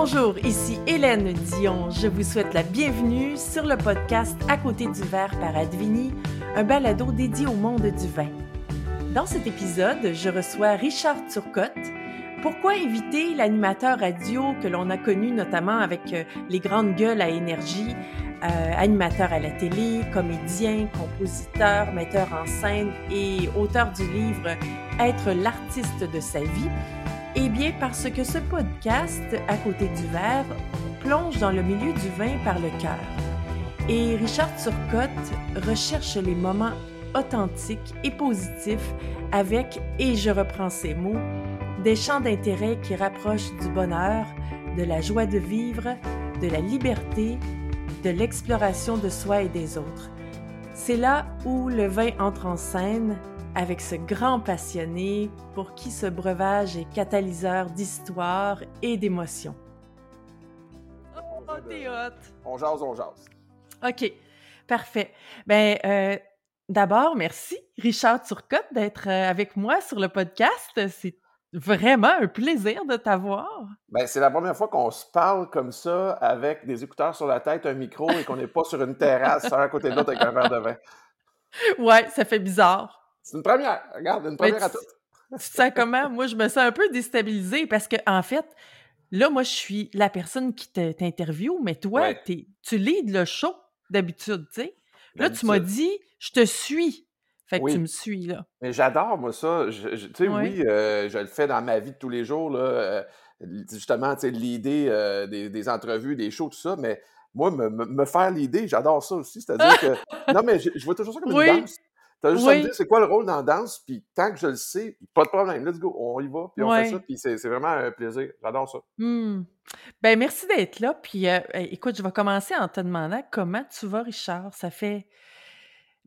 Bonjour, ici Hélène Dion. Je vous souhaite la bienvenue sur le podcast À côté du verre par Advini, un balado dédié au monde du vin. Dans cet épisode, je reçois Richard Turcotte. Pourquoi éviter l'animateur radio que l'on a connu notamment avec euh, les grandes gueules à énergie, euh, animateur à la télé, comédien, compositeur, metteur en scène et auteur du livre Être l'artiste de sa vie? Eh bien, parce que ce podcast, à côté du verre, plonge dans le milieu du vin par le cœur. Et Richard Turcotte recherche les moments authentiques et positifs avec, et je reprends ces mots, des champs d'intérêt qui rapprochent du bonheur, de la joie de vivre, de la liberté, de l'exploration de soi et des autres. C'est là où le vin entre en scène avec ce grand passionné pour qui ce breuvage est catalyseur d'histoire et d'émotions. Oh, t'es hot! On jase, on jase. OK, parfait. Ben, euh, d'abord, merci, Richard Turcotte, d'être euh, avec moi sur le podcast. C'est vraiment un plaisir de t'avoir. Ben, c'est la première fois qu'on se parle comme ça avec des écouteurs sur la tête, un micro et qu'on n'est pas sur une terrasse, un à côté de l'autre avec un verre de vin. Ouais, ça fait bizarre. C'est une première. Regarde, une première à tout. Tu sais comment? Moi, je me sens un peu déstabilisée parce que, en fait, là, moi, je suis la personne qui t'interviewe, mais toi, tu leads le show d'habitude, tu sais. Là, tu m'as dit, je te suis. Fait que tu me suis, là. Mais j'adore, moi, ça. Tu sais, oui, euh, je le fais dans ma vie de tous les jours, là. Euh, justement, tu sais, l'idée euh, des, entrevues, des shows, tout ça, mais moi, me, faire l'idée, j'adore ça aussi. C'est-à-dire que. non, mais je, vois toujours ça comme une danse. T'as juste à me dire c'est quoi le rôle dans la danse, puis tant que je le sais, pas de problème, let's go, on y va, puis on fait ça, puis c'est vraiment un plaisir. J'adore ça. Mmh. Ben merci d'être là, puis euh, écoute, je vais commencer en te demandant comment tu vas, Richard? Ça fait.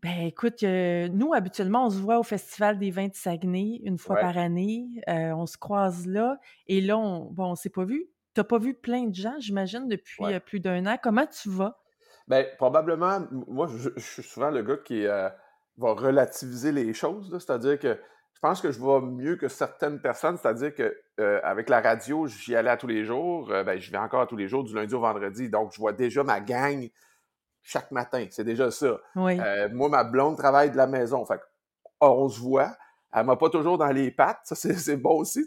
Ben écoute, euh, nous, habituellement, on se voit au Festival des vins de Saguenay une fois par année. Euh, on se croise là, et là, on, bon, on s'est pas vu. T'as pas vu plein de gens, j'imagine, depuis plus d'un an. Comment tu vas? Ben, probablement, moi, je, je suis souvent le gars qui va relativiser les choses. C'est-à-dire que je pense que je vais mieux que certaines personnes. C'est-à-dire que euh, avec la radio, j'y allais à tous les jours. Euh, ben, je vais encore à tous les jours, du lundi au vendredi. Donc, je vois déjà ma gang chaque matin. C'est déjà ça. Euh, moi, ma blonde travaille de la maison. Fait on se voit. Elle m'a pas toujours dans les pattes. Ça, c'est bon aussi.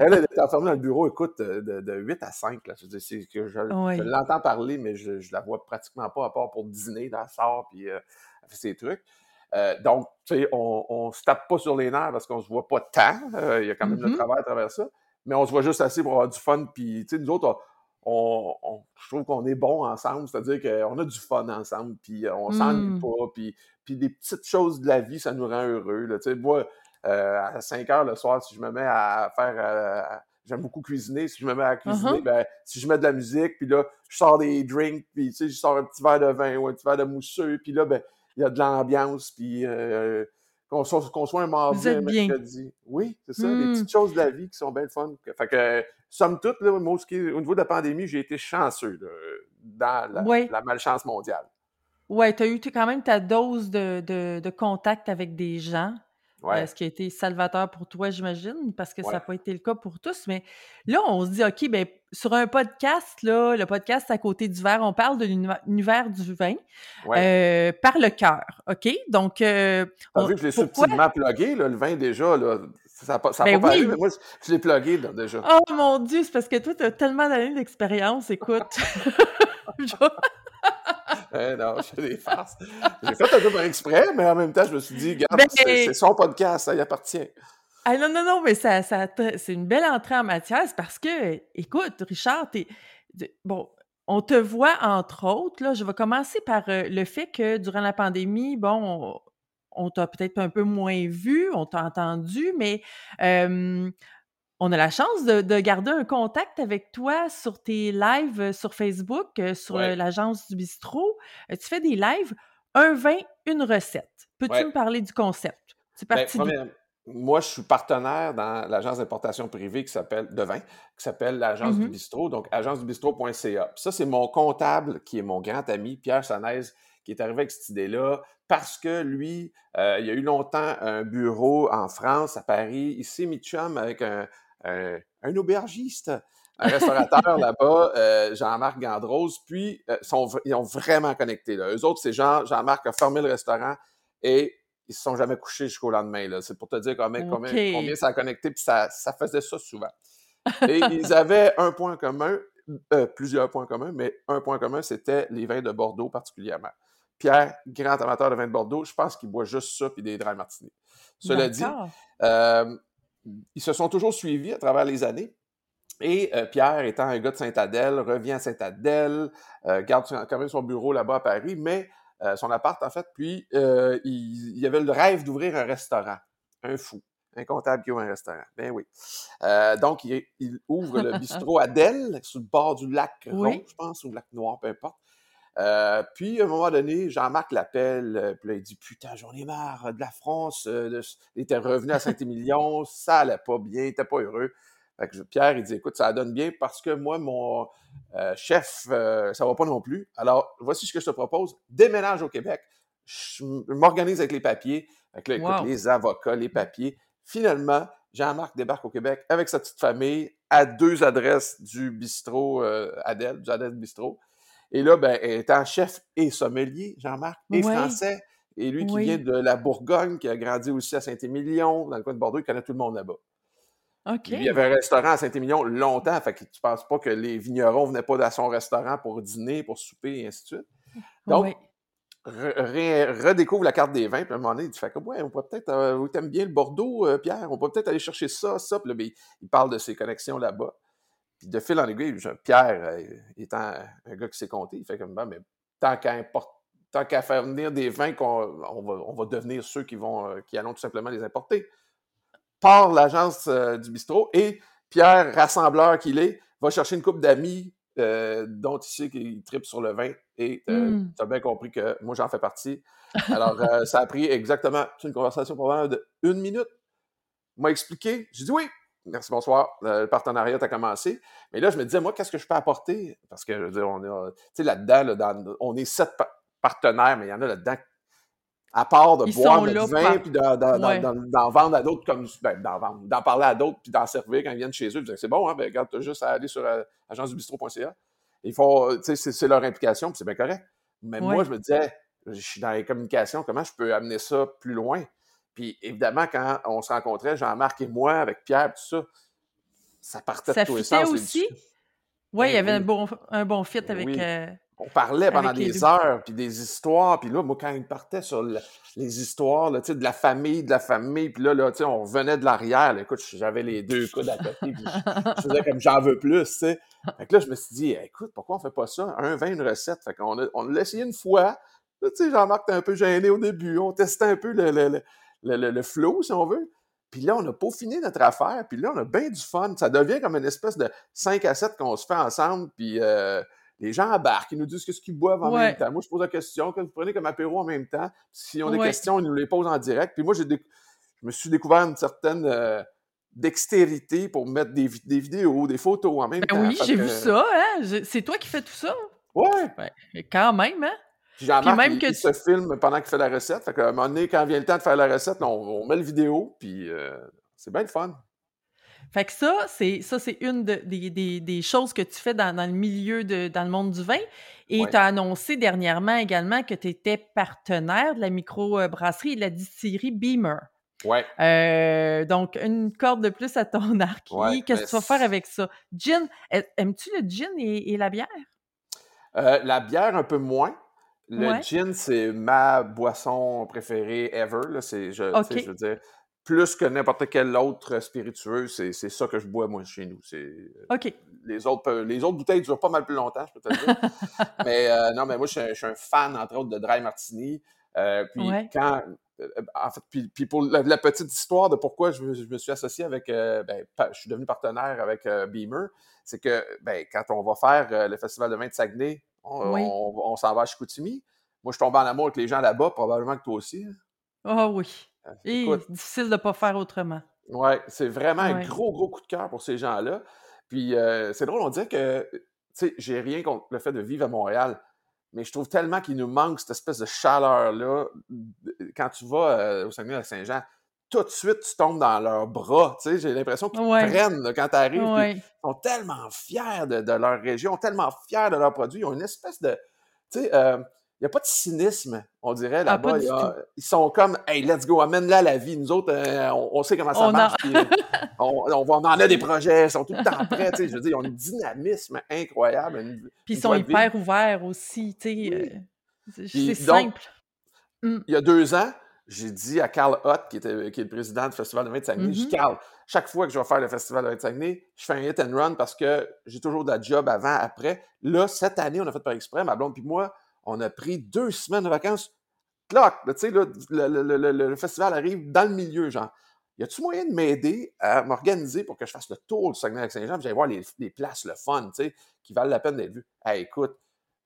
Elle, elle est enfermée dans le bureau, écoute, de, de 8 à 5. Là. Je, que je, l'entends parler, mais je, je la vois pratiquement pas à part pour dîner dans la sort, puis elle fait ses trucs. Euh, donc, tu sais, on ne se tape pas sur les nerfs parce qu'on se voit pas tant. Euh, il y a quand même le mm-hmm. travail à travers ça. Mais on se voit juste assez pour avoir du fun. Puis, tu sais, nous autres, on, je trouve qu'on est bons ensemble. C'est-à-dire qu'on a du fun ensemble. Puis, euh, on s'ennuie mm. pas. Puis, puis, des petites choses de la vie, ça nous rend heureux. Tu sais, moi, à 5 heures le soir, si je me mets à faire. J'aime beaucoup cuisiner. Si je me mets à cuisiner, uh-huh. ben, si je mets de la musique, puis là, je sors des drinks, puis tu sais, je sors un petit verre de vin ou un petit verre de mousseux, puis là, ben, il y a de l'ambiance, puis euh, qu'on soit, un mardi, un mercredi. Oui, c'est ça, les mmh. petites choses de la vie qui sont bien fun. Fait que, somme toute, là, au niveau de la pandémie, j'ai été chanceux dans la, malchance mondiale. Oui, tu as eu quand même ta dose de, contact avec des gens. Euh, ce qui a été salvateur pour toi, j'imagine, parce que ça n'a pas été le cas pour tous. Mais là, on se dit, OK, ben, sur un podcast, là, le podcast à côté du verre, on parle de l'univers du vin euh, par le cœur. OK? Donc. Euh, as vu que je l'ai subtilement plugué, le vin déjà, là. Ça n'a pas, ça ben pas mais moi, je l'ai plugué déjà. Oh mon Dieu, c'est parce que toi, tu as tellement d'années d'expérience, écoute. non, je fais des farces. J'ai fait un peu par exprès, mais en même temps, je me suis dit, regarde, c'est ben son podcast, ça y appartient. Ah non, non, non, mais ça, ça c'est une belle entrée en matière. C'est parce que, écoute, Richard, t'es, bon, on te voit, entre autres, là, je vais commencer par euh, le fait que durant la pandémie, bon, on, t'a peut-être un peu moins vu, on t'a entendu, mais on a la chance de, garder un contact avec toi sur tes lives euh, sur Facebook, euh, sur l'agence du bistrot. tu fais des lives, un vin, une recette. Peux-tu me parler du concept? C'est ben, moi, je suis partenaire dans l'agence d'importation privée qui s'appelle de vin, qui s'appelle l'agence du mm-hmm. bistrot, donc agencedubistro.ca. Ça, c'est mon comptable qui est mon grand ami, Pierre Sanaise, qui est arrivé avec cette idée-là parce que lui, euh, il y a eu longtemps un bureau en France, à Paris. Il s'est mis avec un, un, aubergiste un restaurateur là-bas, euh, Jean-Marc Gandrose, puis euh, sont, ils ont vraiment connecté. Là. Eux autres, c'est Jean, Jean-Marc a fermé le restaurant et ils se sont jamais couchés jusqu'au lendemain. C'est pour te dire combien, combien, combien, ça a connecté, puis ça, ça faisait ça souvent. Et ils avaient un point commun, euh, plusieurs points communs, mais un point commun, c'était les vins de Bordeaux particulièrement. Pierre, grand amateur de vins de Bordeaux, je pense qu'il boit juste ça puis des dry martini. Cela dit, euh, ils se sont toujours suivis à travers les années. Et euh, Pierre, étant un gars de Saint-Adèle, revient à Saint-Adèle, euh, garde quand même son bureau là-bas à Paris, mais son appart, en fait, puis il, il, avait le rêve d'ouvrir un restaurant. Un fou. Un comptable qui ouvre un restaurant. Ben oui. donc, il, ouvre le bistrot Adèle, sur le bord du lac Rond, je pense, ou le lac Noir, peu importe. Euh, puis, à un moment donné, Jean-Marc l'appelle, euh, puis là, il dit Putain, j'en ai marre de la France. Euh, il était revenu à Saint-Émilion, ça allait pas bien, il n'était pas heureux. Fait que Pierre, il dit Écoute, ça donne bien parce que moi, mon chef, ça va pas non plus. Alors, voici ce que je te propose déménage au Québec. Je m'organise avec les papiers, avec les avocats, les papiers. Finalement, Jean-Marc débarque au Québec avec sa petite famille à deux adresses du bistrot Adèle, du Adèle Bistrot. Et là, ben, étant chef et sommelier, Jean-Marc, et français, et lui qui vient de la Bourgogne, qui a grandi aussi à Saint-Émilion, dans le coin de Bordeaux, il connaît tout le monde là-bas. Il y avait un restaurant à Saint-Émilion longtemps, fait que tu penses pas que les vignerons venaient pas dans son restaurant pour dîner, pour souper, et ainsi de suite. Donc, redécouvre la carte des vins, puis à un moment donné, il dit, fait que, ouais, on pourrait peut-être, euh, vous bien le Bordeaux, euh, Pierre, on pourrait peut-être aller chercher ça, ça, puis là, ben, il parle de ses connexions là-bas. Puis de fil en aiguille, Pierre, euh, étant un gars qui s'est compté, il fait comme ben, mais tant qu'à faire venir des vins qu'on on va, devenir ceux qui vont euh, qui allons tout simplement les importer. Par l'agence euh, du bistrot et Pierre, rassembleur qu'il est, va chercher une couple d'amis dont il sait qu'il tripe sur le vin et mmh. tu as bien compris que moi j'en fais partie. Alors ça a pris exactement une conversation probablement de une minute. M'a expliqué, j'ai dit oui, Merci, bonsoir. Le partenariat a commencé. Mais là, je me disais, moi, qu'est-ce que je peux apporter? Parce que, je veux dire, on tu sais, là-dedans, on est sept partenaires, mais il y en a là-dedans, à part de boire notre vin, puis d'en vendre à d'autres, comme, ben, d'en parler à d'autres, puis d'en servir quand ils viennent chez eux. C'est bon, hein? Ben, regarde, tu as juste à aller sur euh, agencedubistro.ca. Il faut, tu sais, c'est leur implication, puis c'est bien correct. Mais moi, je me disais, je suis dans les communications, comment je peux amener ça plus loin? Puis évidemment, quand on se rencontrait, Jean-Marc et moi, avec Pierre, tout ça, ça partait de tous les sens. aussi? Oui, il y avait un bon, un bon fit avec. Euh, on parlait pendant des heures, puis des histoires. Puis là, moi, quand il partait sur les histoires là, de la famille, de la famille, puis là, là on revenait de l'arrière. Écoute, j'avais les deux coudes à côté, puis je, faisais comme j'en veux plus. sais. Fait que là, je me suis dit, écoute, pourquoi on fait pas ça? Un vin, une recette. Fait qu'on on l'a essayé une fois. Tu sais, Jean-Marc était un peu gêné au début. On testait un peu le, le le, flow, si on veut. Puis là, on a peaufiné notre affaire, puis là, on a bien du fun. Ça devient comme une espèce de 5 à 7 qu'on se fait ensemble, puis euh, les gens embarquent, ils nous disent ce qu'ils boivent en même temps. Moi, je pose la question, que vous prenez comme apéro en même temps? Si on a des questions, ils nous les posent en direct. Puis moi, j'ai je me suis découvert une certaine euh, dextérité pour mettre des, vidéos, des photos en même ben temps. Oui, j'ai vu ça. Hein? C'est toi qui fais tout ça? Ouais. ouais. Quand même, hein? Puis Jean-Marc, il, se filme pendant qu'il fait la recette. Fait qu'à un moment donné, quand vient le temps de faire la recette, on, met le vidéo, puis euh, c'est bien le fun. Fait que ça, c'est ça, c'est une des, choses que tu fais dans, le milieu de dans le monde du vin. Et tu as annoncé dernièrement également que tu étais partenaire de la microbrasserie et de la distillerie Beamer. Ouais. Euh, donc, une corde de plus à ton arc. Qu'est-ce que tu vas faire avec ça? Gin, aimes-tu le gin et, la bière? Euh, la bière, un peu moins. Le gin, c'est ma boisson préférée ever. Là. je, je veux dire, plus que n'importe quel autre spiritueux, c'est, ça que je bois, moi, chez nous. OK. Les autres, les autres bouteilles durent pas mal plus longtemps, je peux te dire. mais euh, non, mais moi, je suis, un, fan, entre autres, de Dry Martini. Euh, puis quand. En fait, puis, pour la, petite histoire de pourquoi je, me suis associé avec. ben, je suis devenu partenaire avec Beamer, c'est que ben, quand on va faire le Festival de vin de Saguenay on, s'en va à Chicoutimi. Moi, je tombe en amour avec les gens là-bas, probablement que toi aussi. Hein. Ah oui. Euh, Et difficile de ne pas faire autrement. Oui, c'est vraiment un gros, gros coup de cœur pour ces gens-là. Puis euh, c'est drôle, on dirait que, tu sais, j'ai rien contre le fait de vivre à Montréal, mais je trouve tellement qu'il nous manque cette espèce de chaleur-là. Quand tu vas euh, au Saguenay-Lac-Saint-Jean, tout de suite, tu tombes dans leurs bras. Tu sais, j'ai l'impression qu'ils te prennent là, quand tu arrives. Ouais. Ils sont tellement fiers de, de leur région, tellement fiers de leurs produits. Ils ont une espèce de. Tu sais, euh, il n'y a pas de cynisme, on dirait, Ah, là-bas. Ils sont comme, hey, let's go, amène-la la vie. Nous autres, euh, on, on sait comment ça On a marche. puis, euh, on, en a des projets, ils sont tout le temps prêts. Je veux dire, ils ont un dynamisme incroyable. une- Puis ils sont hyper ouverts aussi, tu sais, Oui. euh, c'est donc, simple. Mmh. il y a deux ans, j'ai dit à Carl Hutt, qui, était, qui est le président du Festival de vin de Saguenay, j'ai dit, Mmh Carl, chaque fois que je vais faire le Festival de vin de Saguenay, je fais un hit and run parce que j'ai toujours de la job avant, après. Là, cette année, on a fait par exprès, ma blonde puis moi, on a pris deux semaines de vacances. Cloc, là, là, le, le- le- le- le festival arrive dans le milieu, genre. Y a-tu moyen de m'aider à m'organiser pour que je fasse le tour du Saguenay-Lac-Saint-Jean, puis j'aille voir les, les places, le fun, tu sais, qui valent la peine d'être vues? Hey, écoute,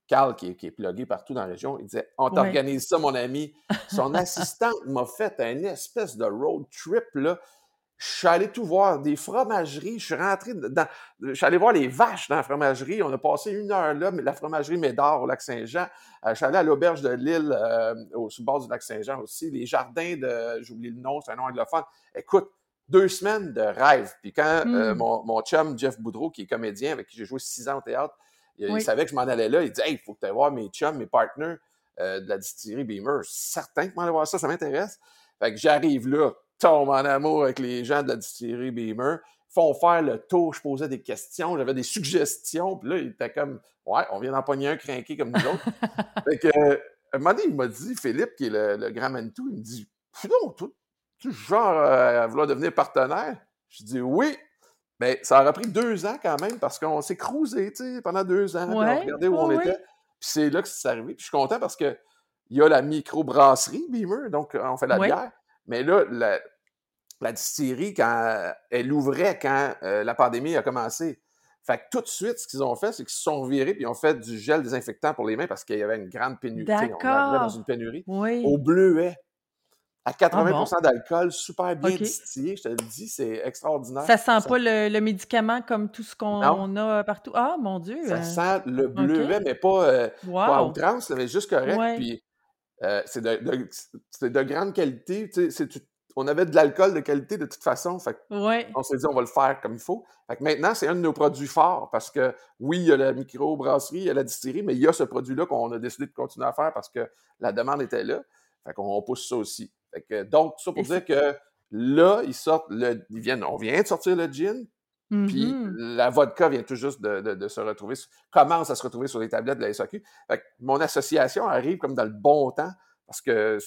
Carl, qui est, qui est plugué partout dans la région, il disait On t'organise ça, mon ami. Son assistante m'a fait une espèce de road trip, là. Je suis allé tout voir, des fromageries. Je suis rentré dans. Je suis allé voir les vaches dans la fromagerie. On a passé une heure là, mais la fromagerie Médard au lac Saint-Jean. Euh, je suis allé à l'auberge de Lille, euh, au sous-bord du lac Saint-Jean aussi. Les jardins de. J'oublie le nom, c'est un nom anglophone. Écoute, deux semaines de rêve. Puis quand euh, Mmh. mon, mon chum Jeff Boudreau, qui est comédien, avec qui j'ai joué six ans au théâtre, il, savait que je m'en allais là. Il dit Hey, il faut que tu ailles voir mes chums, mes partners de la distillerie Beamer. Certain que m'en aller voir ça, ça m'intéresse. Fait que j'arrive là, tombe en amour avec les gens de la distillerie Beamer, font faire le tour, je posais des questions, j'avais des suggestions, puis là, il était comme Ouais, on vient d'en pogner un crinqué comme nous autres. fait que, euh, un moment donné, il m'a dit, Philippe, qui est le, le grand Manitou, il me dit Fudon, toi, tu genre euh, à vouloir devenir partenaire? Je dis Oui. Ben, ça aura pris deux ans quand même parce qu'on s'est cruisé, pendant deux ans. on Ouais, regardait où on était. Puis c'est là que c'est arrivé. Puis je suis content parce que il y a la microbrasserie Beamer, donc on fait la Ouais. bière. Mais là, la, la distillerie, quand elle ouvrait quand euh, la pandémie a commencé. Fait que tout de suite, ce qu'ils ont fait, c'est qu'ils se sont virés puis ils ont fait du gel désinfectant pour les mains parce qu'il y avait une grande pénurie. On arrivait dans une pénurie. Au Oui. bleuet, à Ah 80 bon? d'alcool, super bien distillé, je te le dis, c'est extraordinaire. Ça sent Ça, pas le, le médicament comme tout ce qu'on a partout? Ah, mon Dieu. ça euh, sent le bleuet, mais pas, euh, pas à Wow. mais juste correct. Ouais. Puis euh, c'est de, de- c'est de grande qualité. tout- on avait de l'alcool de qualité de toute façon. Fait Ouais. on s'est dit, on va le faire comme il faut. Fait que maintenant, c'est un de nos produits forts parce que oui, il y a la microbrasserie, il y a la distillerie, mais il y a ce produit-là qu'on a décidé de continuer à faire parce que la demande était là. Fait qu'on pousse ça aussi. Fait que, donc, ça Et pour dire que là, ils sortent le. Ils viennent, on vient de sortir le gin, puis Mhm. la vodka vient tout juste de, de- de se retrouver, commence à se retrouver sur les tablettes de la SAQ. Fait que mon association arrive comme dans le bon temps parce que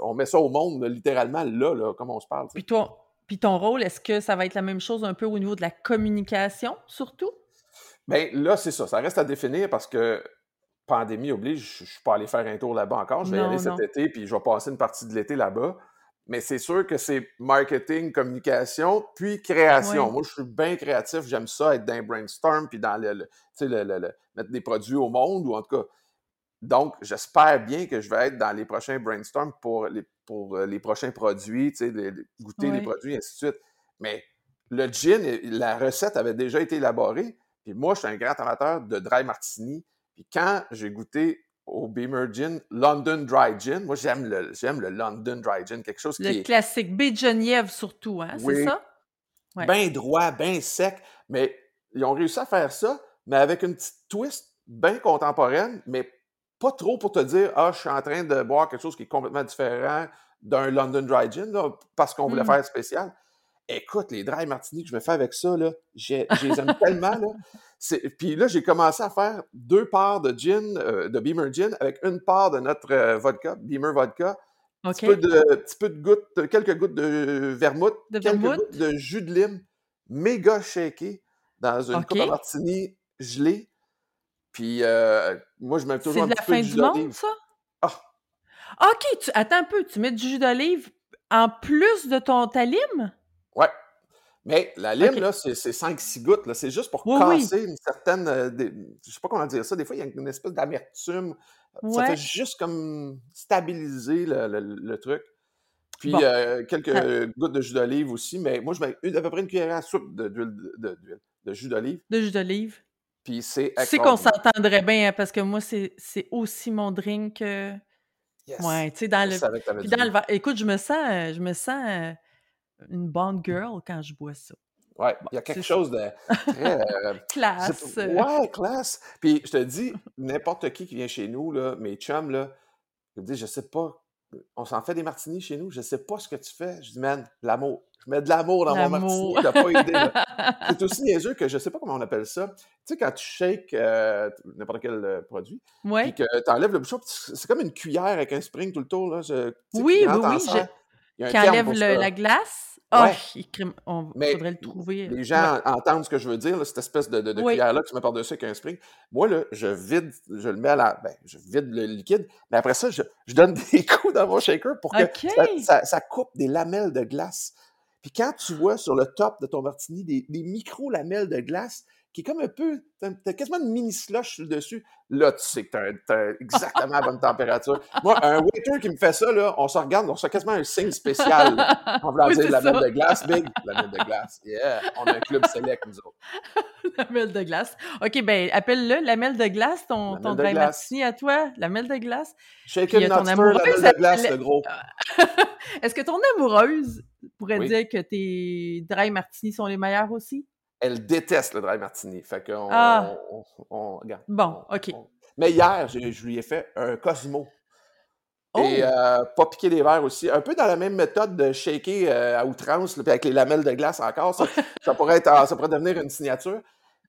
on met ça au monde littéralement là, là, comme on se parle. Puis ton, puis ton rôle, est-ce que ça va être la même chose un peu au niveau de la communication, surtout? Ben là, c'est ça. Ça reste à définir parce que pandémie oblige, je ne suis pas allé faire un tour là-bas encore. Je vais y aller cet non. été, puis je vais passer une partie de l'été là-bas. Mais c'est sûr que c'est marketing, communication, puis création. Oui. Moi, je suis bien créatif. J'aime ça être dans un brainstorm, puis dans le, le- le- le- le- mettre des produits au monde, ou en tout cas. Donc, j'espère bien que je vais être dans les prochains brainstorms pour les, pour euh, les prochains produits, les- les- goûter les produits, ainsi de suite. Mais le gin, la recette avait déjà été élaborée. Puis moi, je suis un grand amateur de dry martini. Puis quand j'ai goûté au Beamer Gin, London Dry Gin, moi, j'aime le, j'aime le London Dry Gin, quelque chose Le qui est classique baie de Genièvre, surtout, hein? C'est ça? Ouais. bien droit, bien sec. Mais ils ont réussi à faire ça, mais avec une petite twist bien contemporaine, mais pas trop pour te dire, ah, je suis en train de boire quelque chose qui est complètement différent d'un London Dry Gin, là, parce qu'on voulait Hmm. faire spécial. Écoute, les dry martini que je me fais avec ça, là, j'ai- je les aime tellement. Là. C'est- Puis là, j'ai commencé à faire deux parts de gin, euh, de Beamer Gin, avec une part de notre euh, vodka, Beamer Vodka, un petit peu de, petit peu de gouttes, quelques gouttes de vermouth, De quelques vermouth? gouttes de jus de lime, méga shaké dans une coupe à martini gelée. Puis euh, moi, je mets toujours C'est un de la petit peu fin de jus du monde, d'olive. ça? Ah, OK, tu, attends un peu, tu mets du jus d'olive en plus de ton ta lime? Ouais. Mais la lime, là, c'est c'est 5-6 gouttes. là. C'est juste pour Oui, oui. casser une certaine. euh, des- je sais pas comment dire ça. Des fois, il y a une espèce d'amertume. Ça fait Ouais. juste comme stabiliser le, le- le truc. Puis Bon. euh, quelques gouttes de jus d'olive aussi. Mais moi, je mets à peu près une cuillère à soupe de, d'huile de, de- d'huile- de jus d'olive. De jus d'olive. Puis c'est Tu sais qu'on s'entendrait bien, hein, parce que moi, c'est aussi mon drink. euh, Yes. Ouais, tu sais, dans le. Puis dans le. Écoute, je me sens, euh, je me sens euh, une bonne girl quand je bois ça. Ouais, il y a quelque chose de très. Euh, classe. Ouais, classe. Puis je te dis, n'importe qui qui vient chez nous, là, mes chums, là, je dis, je sais pas, on s'en fait des martinis chez nous, je sais pas ce que tu fais. Je dis, man, l'amour. Je mets de l'amour dans mon martini, t'as pas idée. C'est aussi niaiseux que je sais pas comment on appelle ça. Tu sais, quand tu shakes euh, n'importe quel euh, produit, puis que tu enlèves le bouchon, c'est comme une cuillère avec un spring tout le tour. Là, oui, oui, oui. Qui enlève la glace? Oh, il faudrait le trouver. Les gens entendent ce que je veux dire, cette espèce de, cuillère-là que tu mets par-dessus avec un spring. Moi, là, je vide, je le mets à la. Ben, je vide le liquide, mais après ça, je, donne des coups dans mon shaker pour que ça, coupe des lamelles de glace. Puis quand tu vois sur le top de ton martini des, des micro-lamelles de glace, qui est comme un peu. T'as quasiment une mini slush dessus. Là, tu sais que t'as exactement la bonne température. Moi, un waiter qui me fait ça, là, on se regarde, on se quasiment un signe spécial. On va dire la melle de glace, big. La melle de glace. Yeah. On a un club select, nous autres. la melle de glace. OK, ben appelle-le la melle de glace, ton, ton dry martini à toi. La melle de glace. Shaken not la melle de glace, le gros. Est-ce que ton amoureuse pourrait dire que tes dry martinis sont les meilleurs aussi? Elle déteste le dry martini. Fait qu'on. Ah. On, regarde. Bon, OK. Mais hier, je, lui ai fait un Cosmo. Et oh! euh, pas piquer les verres aussi. Un peu dans la même méthode de shaker euh, à outrance, puis avec les lamelles de glace encore. Ça, pourrait, être, ça pourrait devenir une signature.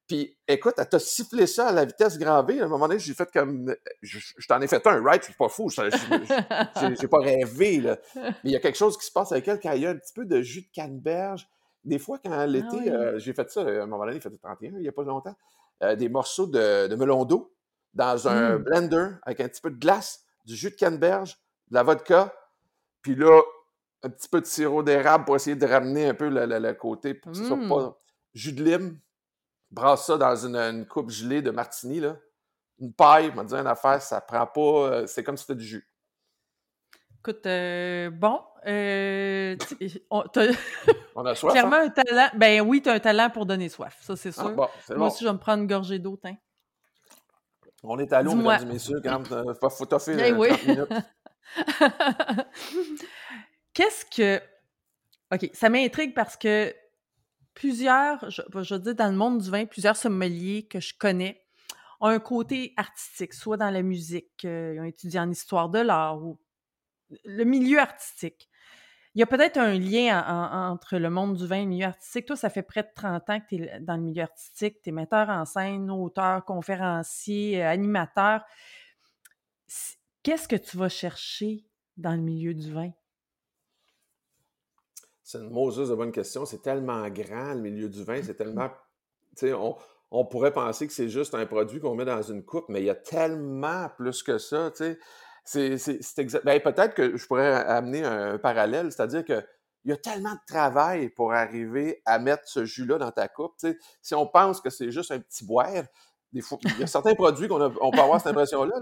Puis écoute, elle t'a sifflé ça à la vitesse grand V. À un moment donné, j'ai fait comme. Je, t'en ai fait un, right? Je suis pas fou. J'ai pas rêvé. Là. Mais il y a quelque chose qui se passe avec elle quand il y a un petit peu de jus de canneberge des fois, quand ah l'été, euh, j'ai fait ça, à un moment donné, il fait 31, il n'y a pas longtemps, euh, des morceaux de, melon d'eau dans un mmh. blender avec un petit peu de glace, du jus de canneberge, de la vodka, puis là, un petit peu de sirop d'érable pour essayer de ramener un peu le, côté, pour que ce soit pas mmh. jus de lime. Brasse ça dans une, coupe gelée de martini, là. Une paille, m'a dit une affaire, ça prend pas, euh, c'est comme si c'était du jus. Écoute, bon, on, On a soif. Clairement, hein? un talent. Ben oui, tu as un talent pour donner soif. Ça, c'est ah, sûr. Moi aussi, je vais me prendre une gorgée d'eau, tiens. On est à l'eau, mesdames et messieurs, quand il faut t'offrir ben oui. minutes. Qu'est-ce que. OK, ça m'intrigue parce que plusieurs, je, je veux dire, dans le monde du vin, plusieurs sommeliers que je connais ont un côté artistique, soit dans la musique, euh, ils ont étudié en histoire de l'art ou le milieu artistique. Il y a peut-être un lien entre le monde du vin et le milieu artistique. Toi, ça fait près de 30 ans que tu es dans le milieu artistique. Tu es metteur en scène, auteur, conférencier, euh, animateur. Qu'est-ce que tu vas chercher dans le milieu du vin? C'est une Moses de bonne question. C'est tellement grand, le milieu du vin. C'est tellement. Tu sais, on, on, pourrait penser que c'est juste un produit qu'on met dans une coupe, mais il y a tellement plus que ça. Tu sais. C'est, ben, peut-être que je pourrais amener un, parallèle, c'est-à-dire que il y a tellement de travail pour arriver à mettre ce jus-là dans ta coupe. Si on pense que c'est juste un petit boire, des fois, il y a certains produits qu'on on peut avoir cette impression-là,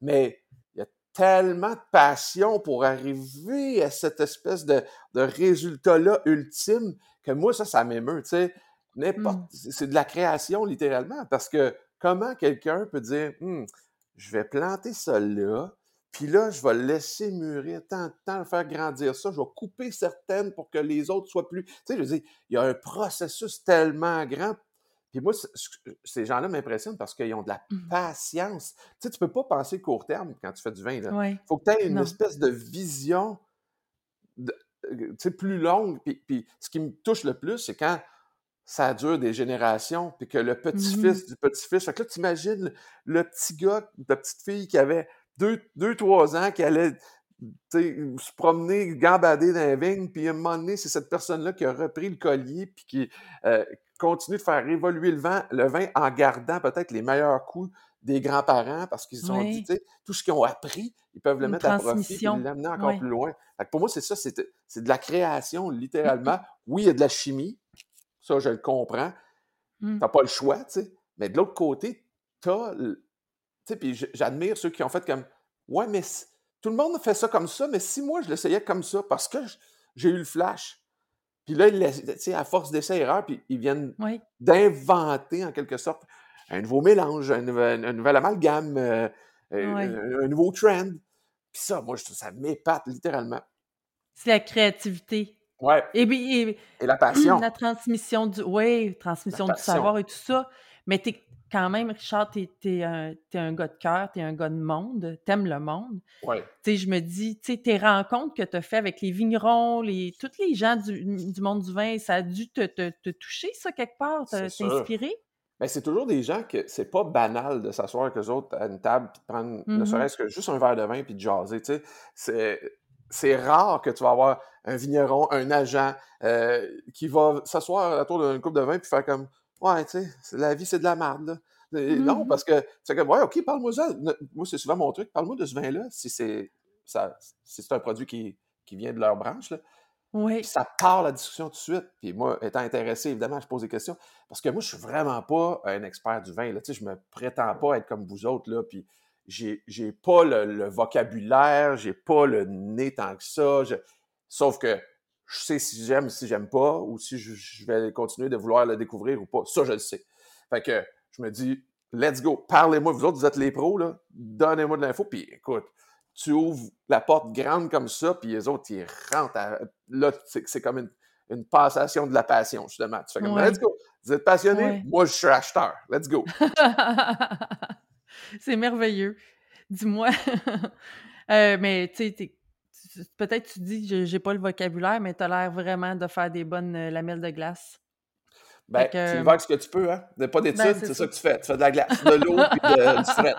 mais il y a tellement de passion pour arriver à cette espèce de, résultat-là ultime que moi, ça, ça m'émeut. N'importe, mmh. C'est de la création, littéralement, parce que comment quelqu'un peut dire «Hum, je vais planter ça là, puis là, je vais le laisser mûrir tant de temps, faire grandir ça. Je vais couper certaines pour que les autres soient plus. Tu sais, je veux dire, il y a un processus tellement grand. Puis moi, ces gens-là m'impressionnent parce qu'ils ont de la mmh. patience. Tu sais, tu peux pas penser court terme quand tu fais du vin. Il faut que tu aies une espèce de vision de, euh, plus longue. Puis, ce qui me touche le plus, c'est quand ça dure des générations, puis que le mmh petit-fils du petit-fils. Fait que là, tu imagines le petit gars, la petite fille qui avait deux, deux, trois ans qui allait se promener, gambader dans les vignes, puis à un moment donné, c'est cette personne-là qui a repris le collier, puis qui euh, continue de faire évoluer le, vin, le vin en gardant peut-être les meilleurs coups des grands-parents, parce qu'ils ont dit, tout ce qu'ils ont appris, ils peuvent le mettre à profit et l'amener encore plus loin. pour moi, c'est ça, c'est de la création, littéralement. oui, il y a de la chimie, ça, je le comprends. Tu mmh. n'as pas le choix, tu sais. Mais de l'autre côté, tu as sais, puis j'admire ceux qui ont fait comme Ouais, mais tout le monde fait ça comme ça, mais si moi je l'essayais comme ça, parce que j'ai eu le flash. Puis là, à force d'essais-erreurs, puis ils viennent d'inventer en quelque sorte un nouveau mélange, un nouvel, amalgame, euh, euh, un, nouveau trend. Puis ça, moi, ça m'épate littéralement. C'est la créativité. Ouais. Et, et, et la passion. La transmission du, oui, transmission du savoir et tout ça. Mais tu quand même, Richard, tu es, un, gars de cœur, tu es un gars de monde, tu aimes le monde. Ouais. Tu sais, je me dis, tu sais, tes rencontres que tu as fait avec les vignerons, les, tous les gens du, monde du vin, ça a dû te, te, toucher, ça, quelque part, t'inspirer? Ben, c'est toujours des gens que c'est pas banal de s'asseoir avec eux autres à une table et de prendre ne mm-hmm. serait-ce que juste un verre de vin puis de jaser. Tu sais. C'est rare que tu vas avoir un vigneron, un agent euh, qui va s'asseoir autour d'une coupe de vin puis faire comme Ouais, tu sais, la vie, c'est de la merde. Non, mmh parce que c'est comme, ouais, OK, parle-moi ça. Moi, c'est souvent mon truc. Parle-moi de ce vin-là, si c'est si c'est un produit qui, qui vient de leur branche. Là. Oui. ça part la discussion tout de suite. Puis moi, étant intéressé, évidemment, je pose des questions. Parce que moi, je suis vraiment pas un expert du vin. Là. Tu sais, je me prétends pas être comme vous autres. Là, puis j'ai, j'ai pas le, le vocabulaire, j'ai pas le nez tant que ça. Sauf que je sais si j'aime, si j'aime pas, ou si je, vais continuer de vouloir le découvrir ou pas. Ça, je le sais. Fait que je me dis, let's go, parlez-moi, vous autres, vous êtes les pros, là, donnez-moi de l'info, puis écoute, tu ouvres la porte grande comme ça, puis les autres, ils rentrent. Là, c'est comme une, une, passation de la passion, justement. Tu fais comme, let's go, vous êtes passionné, moi, je suis acheteur, let's go. c'est merveilleux. Dis-moi, euh, mais tu sais, peut-être tu dis, j'ai pas le vocabulaire, mais tu as l'air vraiment de faire des bonnes euh, lamelles de glace. Ben, tu le vois ce que tu peux, hein? Pas d'études, ben, c'est ça. que tu fais. Tu fais de la glace, de l'eau et du fret.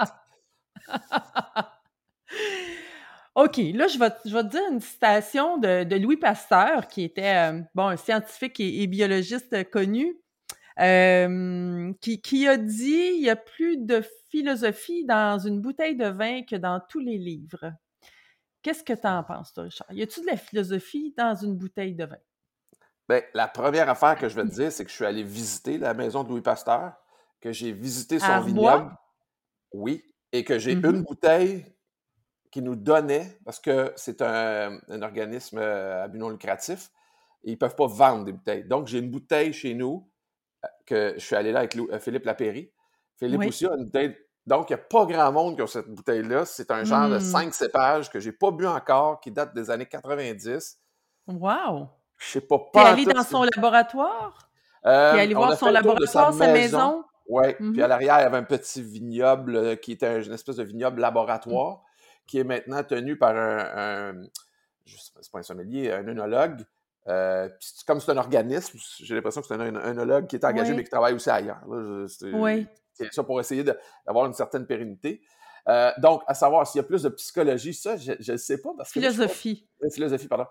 OK, là, je vais, je vais te dire une citation de, Louis Pasteur, qui était euh, bon, un scientifique et, biologiste connu, euh, qui, qui, a dit il y a plus de philosophie dans une bouteille de vin que dans tous les livres. Qu'est-ce que tu en penses, toi, Richard? Y a-tu de la philosophie dans une bouteille de vin? Bien, la première affaire que je vais te dire, c'est que je suis allé visiter la maison de Louis Pasteur, que j'ai visité son vignoble. Oui, et que j'ai mm-hmm. une bouteille qui nous donnait, parce que c'est un, organisme euh, à but non lucratif, et ils ne peuvent pas vendre des bouteilles. Donc, j'ai une bouteille chez nous, euh, que je suis allé là avec euh, Philippe Lapéry. Philippe aussi a une bouteille donc, il n'y a pas grand monde qui a cette bouteille-là. C'est un genre de mmh. cinq cépages que je n'ai pas bu encore, qui date des années 90. Wow! Je sais pas. pas allé dans son laboratoire? Euh, allé voir son laboratoire, sa, maison? Oui. Puis à l'arrière, il y avait un petit vignoble euh, qui était une espèce de vignoble laboratoire qui est maintenant tenu par un, un c'est pas un sommelier, un œnologue. Euh, comme c'est un organisme, j'ai l'impression que c'est un œnologue qui est engagé, mais qui travaille aussi ailleurs. oui. C'est ça pour essayer d'avoir une certaine pérennité. Euh, donc, à savoir s'il y a plus de psychologie, ça, je ne sais pas. Parce que philosophie. philosophie, pardon.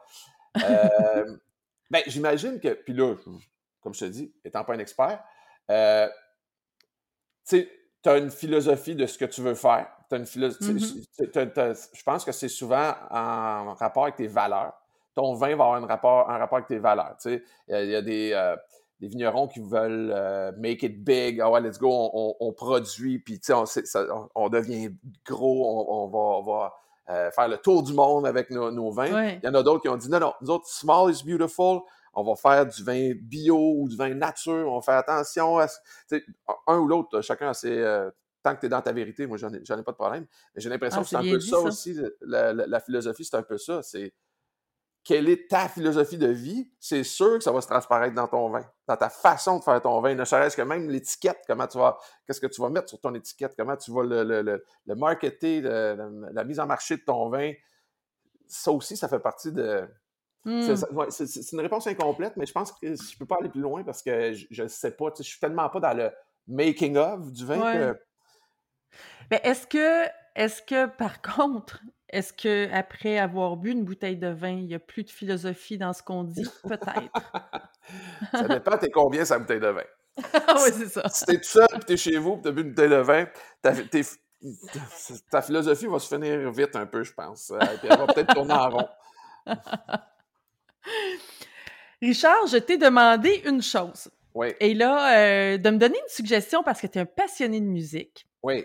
Euh, ben, j'imagine que, puis là, comme je te dis, étant pas un expert, euh, tu as une philosophie de ce que tu veux faire. As une mm-hmm. je pense que c'est souvent en rapport avec tes valeurs. Ton vin va avoir un rapport, un rapport avec tes valeurs. Il y, y, a des des vignerons qui veulent euh, make it big, ah ouais, let's go, on, produit, puis on, on, devient gros, on, va, euh, faire le tour du monde avec nos, vins. Il y en a d'autres qui ont dit non, non, nous autres, small is beautiful, on va faire du vin bio ou du vin nature, on va faire attention à un ou l'autre, chacun a ses. Euh, tant que tu es dans ta vérité, moi, j'en ai, ai, pas de problème. Mais j'ai l'impression ah, que c'est un peu ça, aussi, la, la philosophie, c'est un peu ça. C'est quelle est ta philosophie de vie, c'est sûr que ça va se transparaître dans ton vin, dans ta façon de faire ton vin, ne serait-ce que même l'étiquette, comment tu vas, qu'est-ce que tu vas mettre sur ton étiquette, comment tu vas le, le, le, marketer, la mise en marché de ton vin. Ça aussi, ça fait partie de. Hmm. C'est une réponse incomplète, mais je pense que je ne peux pas aller plus loin parce que je ne sais pas. Je suis tellement pas dans le making of du vin que. Mais est-ce que, est-ce que, par contre, est-ce qu'après avoir bu une bouteille de vin, il n'y a plus de philosophie dans ce qu'on dit? Peut-être. ça dépend, t'es combien sa bouteille de vin? oui, c'est ça. Si t'es tout seul, puis t'es chez vous, puis t'as bu une bouteille de vin, ta philosophie va se finir vite un peu, je pense. Euh, puis elle va peut-être tourner en rond. Richard, je t'ai demandé une chose. Oui. Et là, euh, de me donner une suggestion parce que tu es un passionné de musique. Oui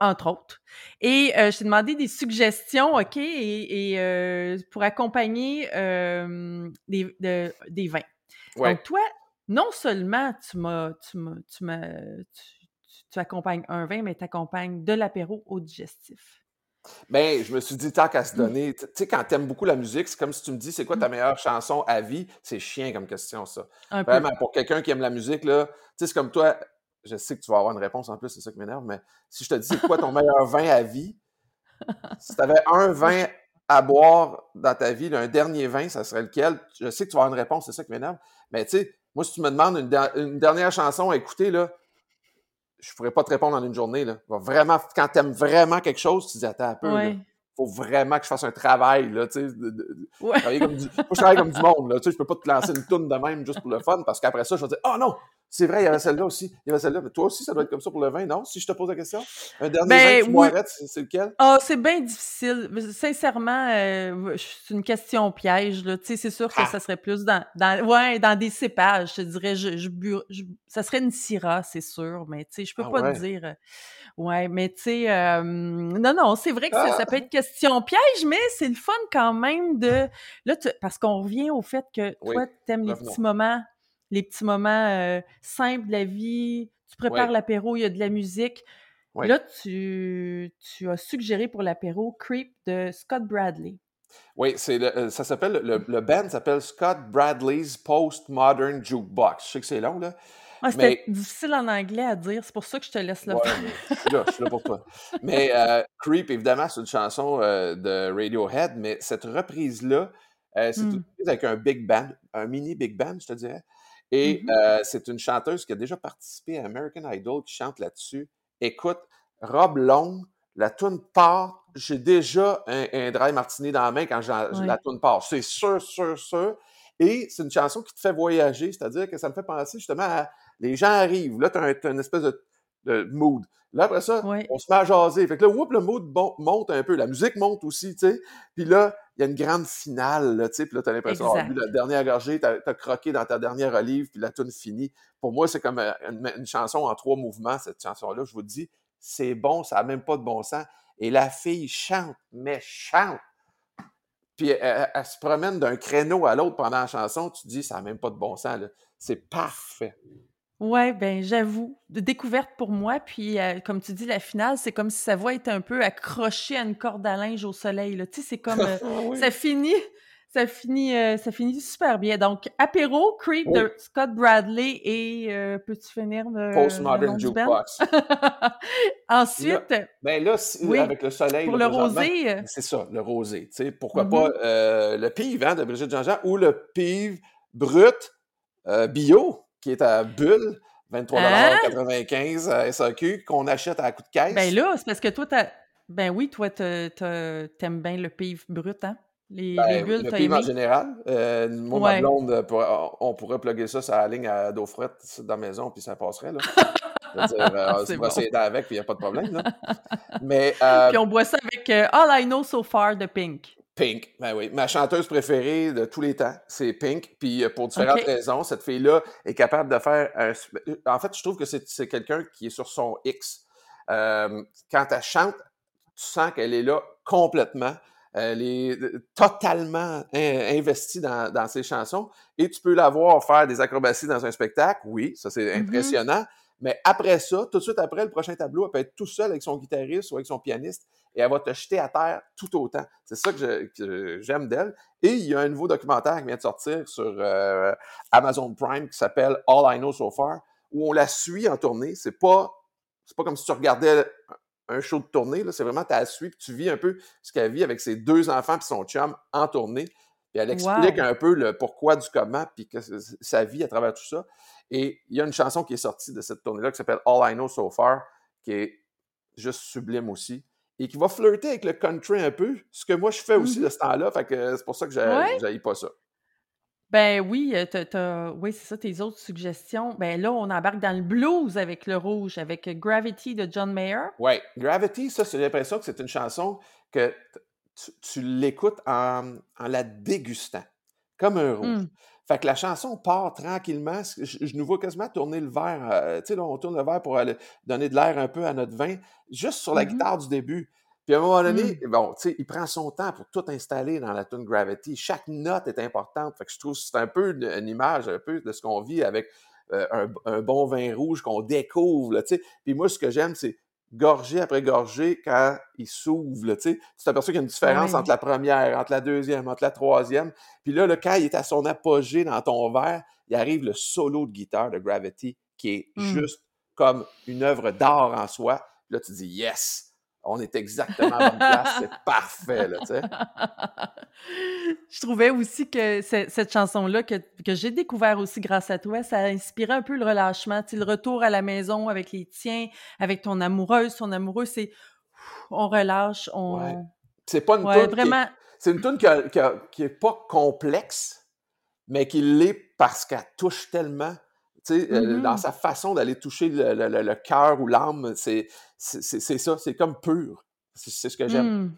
entre autres. Et euh, je t'ai demandé des suggestions, OK, et, euh, pour accompagner euh, des, des, vins. Donc, toi, non seulement tu m'as, tu, tu, tu, accompagnes un vin, mais tu accompagnes de l'apéro au digestif. Ben, je me suis dit, tant qu'à se donner, tu sais, quand t'aimes beaucoup la musique, c'est comme si tu me dis, c'est quoi ta Mmh. meilleure chanson à vie? C'est chien comme question, ça. Un peu. Vraiment, pour quelqu'un qui aime la musique, là, tu sais, c'est comme toi, je sais que tu vas avoir une réponse en plus, c'est ça qui m'énerve, mais si je te dis, quoi ton meilleur vin à vie? Si tu avais un vin à boire dans ta vie, un dernier vin, ça serait lequel? Je sais que tu vas avoir une réponse, c'est ça qui m'énerve. Mais tu sais, moi, si tu me demandes une, der- une dernière chanson à écouter, là, je pourrais pas te répondre en une journée. Vraiment, quand tu aimes vraiment quelque chose, tu dis attends un peu. Il faut vraiment que je fasse un travail. Là, tu sais, de- de- de- Ouais. travailler comme du, moi, je travaille comme du monde. Là, tu sais, je peux pas te lancer une toune de même juste pour le fun parce qu'après ça, je vais dire Oh non, c'est vrai, il y avait celle-là aussi. Il y avait celle-là. Mais toi aussi, ça doit être comme ça pour le vin, non? Si je te pose la question. Un dernier Ben, vin que tu oui. boirais, c'est c'est lequel? Ah, c'est bien difficile. Sincèrement, euh, c'est une question piège. Là. Tu sais, C'est sûr que Ah. ça serait plus dans, dans, ouais, dans des cépages. Je te dirais, je, je, bu- je- ça serait une Syrah, c'est sûr, mais tu sais, je peux Ah pas ouais. te dire. Ouais, mais tu sais, euh, non, non, c'est vrai que ça, Ah. ça peut être question piège, mais c'est le fun quand même de. Là, tu- parce qu'on revient au fait que Oui, toi, t'aimes les revenons. petits moments, les petits moments euh, simples de la vie. Tu prépares Oui. l'apéro, il y a de la musique. Oui. Là, tu, tu as suggéré pour l'apéro Creep de Scott Bradley. Oui, c'est le- ça s'appelle, le, le band s'appelle Scott Bradley's Postmodern Jukebox. Je sais que c'est long, là. Ah, c'était Mais difficile en anglais à dire, c'est pour ça que je te laisse le Ouais, faire. mais je suis là, je suis là pour toi. Mais euh, Creep, évidemment, c'est une chanson euh, de Radiohead, mais cette reprise-là, euh, c'est une Hmm. reprise avec un big band, un mini big band, je te dirais. Et euh, c'est une chanteuse qui a déjà participé à American Idol qui chante là-dessus. Écoute, robe longue, la tune part. J'ai déjà un, un dry martini dans la main quand la tune part. C'est sûr, sûr, sûr. Et c'est une chanson qui te fait voyager, c'est-à-dire que ça me fait penser justement à les gens arrivent. Là, tu as, une espèce de, de mood. Là, après ça, on se met à jaser. Fait que là, whoop, le mood bon- monte un peu. La musique monte aussi, tu sais. Puis là, il y a une grande finale, là, tu sais. Puis là, tu as l'impression d'avoir bu Exact. la dernière gorgée, tu as, croqué dans ta dernière olive, puis la tune finie. Pour moi, c'est comme euh, une, une chanson en trois mouvements, cette chanson-là. Je vous dis, c'est bon, ça n'a même pas de bon sens. Et la fille chante, mais chante. Puis elle, elle- elle se promène d'un créneau à l'autre pendant la chanson. Tu te dis, ça n'a même pas de bon sens, là. C'est parfait. Ouais, ben j'avoue, de découverte pour moi. Puis, euh, comme tu dis, la finale, c'est comme si sa voix était un peu accrochée à une corde à linge au soleil. Là. Tu sais, c'est comme euh, Ah oui. ça finit, ça finit, euh, ça finit super bien. Donc, apéro, Creep Oui. de Scott Bradley et peux-tu finir le, Postmodern band? Jukebox. Ensuite, Ben là, Oui, avec le soleil, pour là, le rosé, euh, c'est ça, le rosé. Tu sais, pourquoi pas euh, le pive hein, de Brigitte Jean-Jean ou le pive brut bio qui est à bulle, 23,95 à SAQ, qu'on achète à coup de caisse. Hein? ben là, c'est parce que toi, t'as... Ben oui, toi, t'aimes bien le pive brut, hein? Les, les Ben, bulles, le pive en général. Euh, moi, ma blonde, euh, on pourrait plugger ça sur la ligne à d'eau frette dans la maison, puis ça passerait. Là. Euh, C'est bon. les avec, puis il n'y a pas de problème. Là. Mais euh, Puis on boit ça avec euh, All I Know So Far de Pink. Pink, ben oui. Ma chanteuse préférée de tous les temps, c'est Pink. Puis euh, pour différentes raisons, cette fille-là est capable de faire un... En fait, je trouve que c'est c'est quelqu'un qui est sur son X. Euh, quand elle chante, tu sens qu'elle est là complètement. Elle est euh, totalement in- investie dans, dans ses chansons. Et tu peux la voir faire des acrobaties dans un spectacle? Oui, ça c'est Mhm. impressionnant. Mais après ça, tout de suite après le prochain tableau, elle peut être tout seule avec son guitariste ou avec son pianiste et elle va te jeter à terre tout autant. C'est ça que j'aime d'elle. Et il y a un nouveau documentaire qui vient de sortir sur euh, Amazon Prime qui s'appelle All I Know So Far, où on la suit en tournée. C'est pas, c'est pas comme si tu regardais un show de tournée, c'est vraiment tu la suis puis tu vis un peu ce qu'elle vit avec ses deux enfants puis son chum en tournée. Puis elle explique Wow. un peu le pourquoi du comment puis que sa vie à travers tout ça. Et il y a une chanson qui est sortie de cette tournée-là qui s'appelle All I Know So Far, qui est juste sublime aussi. Et qui va flirter avec le country un peu, ce que moi je fais aussi Mhm. de ce temps-là. Fait que c'est pour ça que Ouais. j'ai pas ça. Ben oui, euh, oui, c'est ça, tes autres suggestions. Ben là, on embarque dans le blues avec le rouge, avec Gravity de John Mayer. Ouais, Gravity, ça, j'ai l'impression que c'est une chanson que tu, tu l'écoutes en, en la dégustant, comme un rouge. Hmm. Fait que la chanson part tranquillement. Je, je nous vois quasiment tourner le verre. euh, tu sais, là, on tourne le verre pour aller donner de l'air un peu à notre vin, juste sur la Mhm. guitare du début. Puis à un moment donné, Mm. bon, tu sais, il prend son temps pour tout installer dans la tune Gravity. Chaque note est importante. Fait que je trouve que c'est un peu une, une image un peu de ce qu'on vit avec euh, un, un bon vin rouge qu'on découvre. Là, tu sais. Puis moi, ce que j'aime, c'est gorgée après gorgée, quand il s'ouvre, tu sais, tu t'aperçois qu'il y a une différence entre la première, entre la deuxième, entre la troisième. Puis là, le quand il est à son apogée dans ton verre, il arrive le solo de guitare de Gravity qui est mmh. juste comme une œuvre d'art en soi. Là, tu dis yes! On est exactement à la place, c'est parfait, là, tu sais. Je trouvais aussi que cette chanson-là, que, j'ai découvert aussi grâce à toi, ça inspirait un peu le relâchement, tu le retour à la maison avec les tiens, avec ton amoureuse, ton amoureux, c'est on relâche, on... C'est pas une ouais, vraiment... C'est une tune qui, est pas complexe, mais qui l'est parce qu'elle touche tellement tu sais, euh, dans mm-hmm. sa façon d'aller toucher le, cœur ou l'âme, c'est ça, c'est comme pur. C'est ce que j'aime. Mm.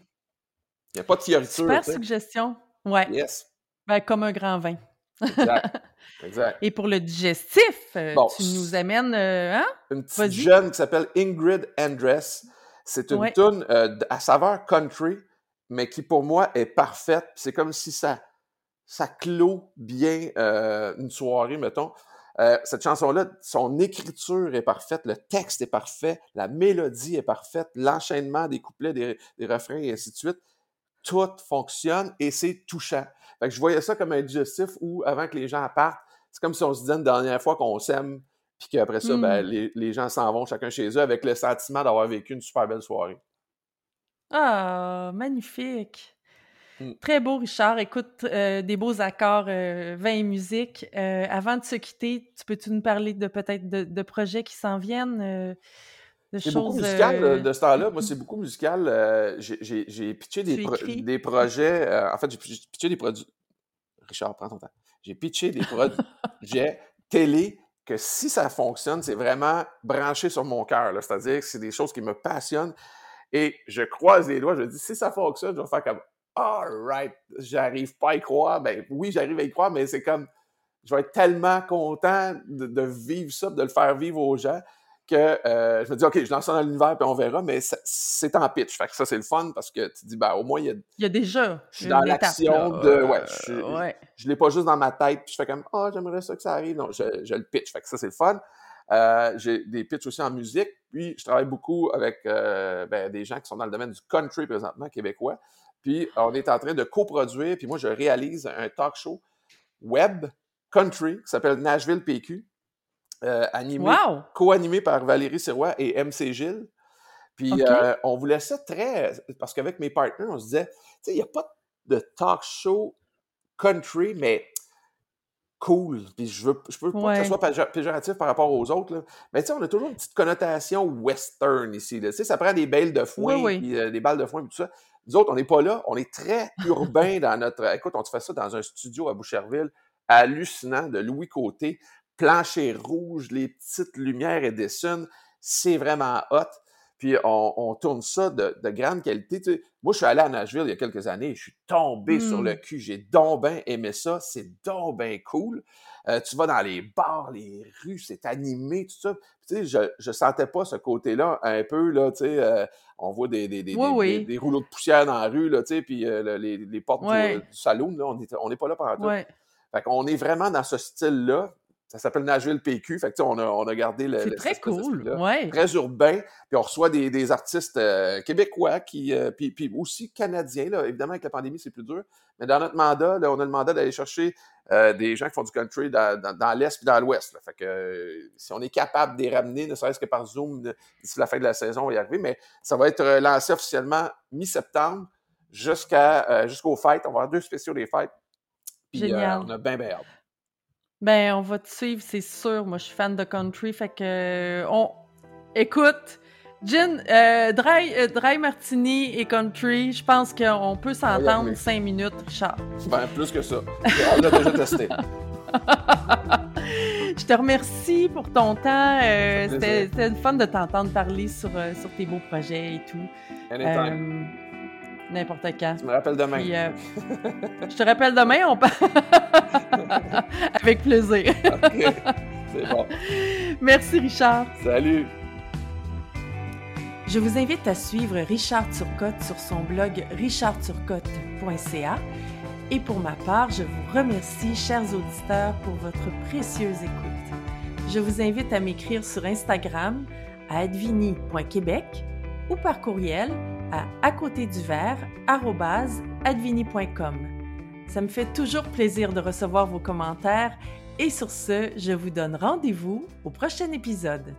Il n'y a pas de fioriture. Super suggestion. Ouais. Yes. Ben, comme un grand vin. Exact. exact. Et pour le digestif, euh, tu nous amènes. Euh, hein? Une petite jeune qui s'appelle Ingrid Andress. C'est une tune à saveur country, mais qui pour moi est parfaite. C'est comme si ça, ça clôt bien une soirée, mettons. Euh, cette chanson-là, son écriture est parfaite, le texte est parfait, la mélodie est parfaite, l'enchaînement des couplets, des, refrains et ainsi de suite. Tout fonctionne et c'est touchant. Fait que je voyais ça comme un digestif où, avant que les gens partent, c'est comme si on se disait une dernière fois qu'on s'aime, puis qu'après ça, ben, hmm. les, gens s'en vont chacun chez eux avec le sentiment d'avoir vécu une super belle soirée. Ah, magnifique! Mmh. Très beau, Richard. Écoute, euh, des beaux accords, euh, vin et musique. Euh, avant de se quitter, tu peux-tu nous parler de peut-être de, projets qui s'en viennent? de c'est beaucoup musical de ce temps-là. Moi, c'est beaucoup musical. j'ai pitché des, des projets. en fait, j'ai pitché des produits. Richard, prends ton temps. J'ai pitché des projets télé que si ça fonctionne, c'est vraiment branché sur mon cœur. C'est-à-dire que c'est des choses qui me passionnent. Et je croise les doigts, je dis, si ça fonctionne, je vais faire comme all right, j'arrive pas à y croire. Ben oui, j'arrive à y croire, mais c'est comme, je vais être tellement content de, vivre ça, de le faire vivre aux gens, que euh, je me dis, OK, je lance ça dans l'univers, puis on verra, mais c'est en pitch. Fait que ça, c'est le fun parce que tu dis, ben au moins, il y a. Il y a déjà. Je suis dans l'action de. Ouais, je, je, l'ai pas juste dans ma tête, puis je fais comme, oh, j'aimerais ça que ça arrive. Non, je, le pitch. Fait que ça, c'est le fun. Euh, j'ai des pitchs aussi en musique, puis je travaille beaucoup avec euh, ben, des gens qui sont dans le domaine du country présentement, québécois. Puis on est en train de coproduire, puis moi je réalise un talk show web country qui s'appelle Nashville PQ, euh, animé, co-animé par Valérie Sirois et MC Gilles. Puis euh, on voulait ça très. Parce qu'avec mes partenaires, on se disait, tu sais, il n'y a pas de talk show country, mais cool. Puis je veux, je veux pas que ce soit péjoratif par rapport aux autres. Mais tu sais, on a toujours une petite connotation western ici. Tu sais, ça prend des balles de foin, euh, des balles de foin et tout ça. Nous autres, on n'est pas là. On est très urbain dans notre. Écoute, on te fait ça dans un studio à Boucherville, hallucinant, de Louis Côté, plancher rouge, les petites lumières Edison. C'est vraiment hot. Puis on, tourne ça de, grande qualité. moi, je suis allé à Nashville il y a quelques années. Je suis tombé sur le hmm. cul. J'ai donc bien aimé ça. C'est donc bien cool. Euh, tu vas dans les bars, les rues, c'est animé, tout ça. Tu sais, je, je sentais pas ce côté-là un peu, là, tu sais, euh, on voit des, des, des, des, rouleaux de poussière dans la rue, là, tu sais, puis euh, les, les, portes du, salon, là, on n'est pas là par tout. Fait qu'on est vraiment dans ce style-là. Ça s'appelle Nashville PQ. Fait que, on, a, on a gardé le. C'est très cool. Très urbain. Puis on reçoit des, des artistes québécois, qui, puis, puis, aussi canadiens. Là. Évidemment, avec la pandémie, c'est plus dur. Mais dans notre mandat, là, on a le mandat d'aller chercher euh, des gens qui font du country dans, dans, l'Est et dans l'Ouest. Fait que euh, si on est capable de les ramener, ne serait-ce que par Zoom, d'ici la fin de la saison, on va y arriver. Mais ça va être euh, lancé officiellement mi-septembre jusqu'à jusqu'aux fêtes. On va avoir deux spéciaux des fêtes. Génial. on a bien, bien hâte. Ben, on va te suivre, c'est sûr. Moi, je suis fan de country. Fait que, on... écoute, Gin, euh, dry, euh, dry, Martini et Country, je pense qu'on peut s'entendre cinq minutes, Richard. Ben, plus que ça. On l'a déjà testé. je te remercie pour ton temps. Euh, c'était fun de t'entendre parler sur, euh, sur tes beaux projets et tout. N'importe quand. Tu me rappelles demain. je te rappelle demain, on parle. Avec plaisir. OK. C'est bon. Merci, Richard. Salut. Je vous invite à suivre Richard Turcotte sur son blog richardturcotte.ca. Et pour ma part, je vous remercie, chers auditeurs, pour votre précieuse écoute. Je vous invite à m'écrire sur Instagram à advini.québec ou par courriel à à côté du verre advini.com. Ça me fait toujours plaisir de recevoir vos commentaires et sur ce, je vous donne rendez-vous au prochain épisode.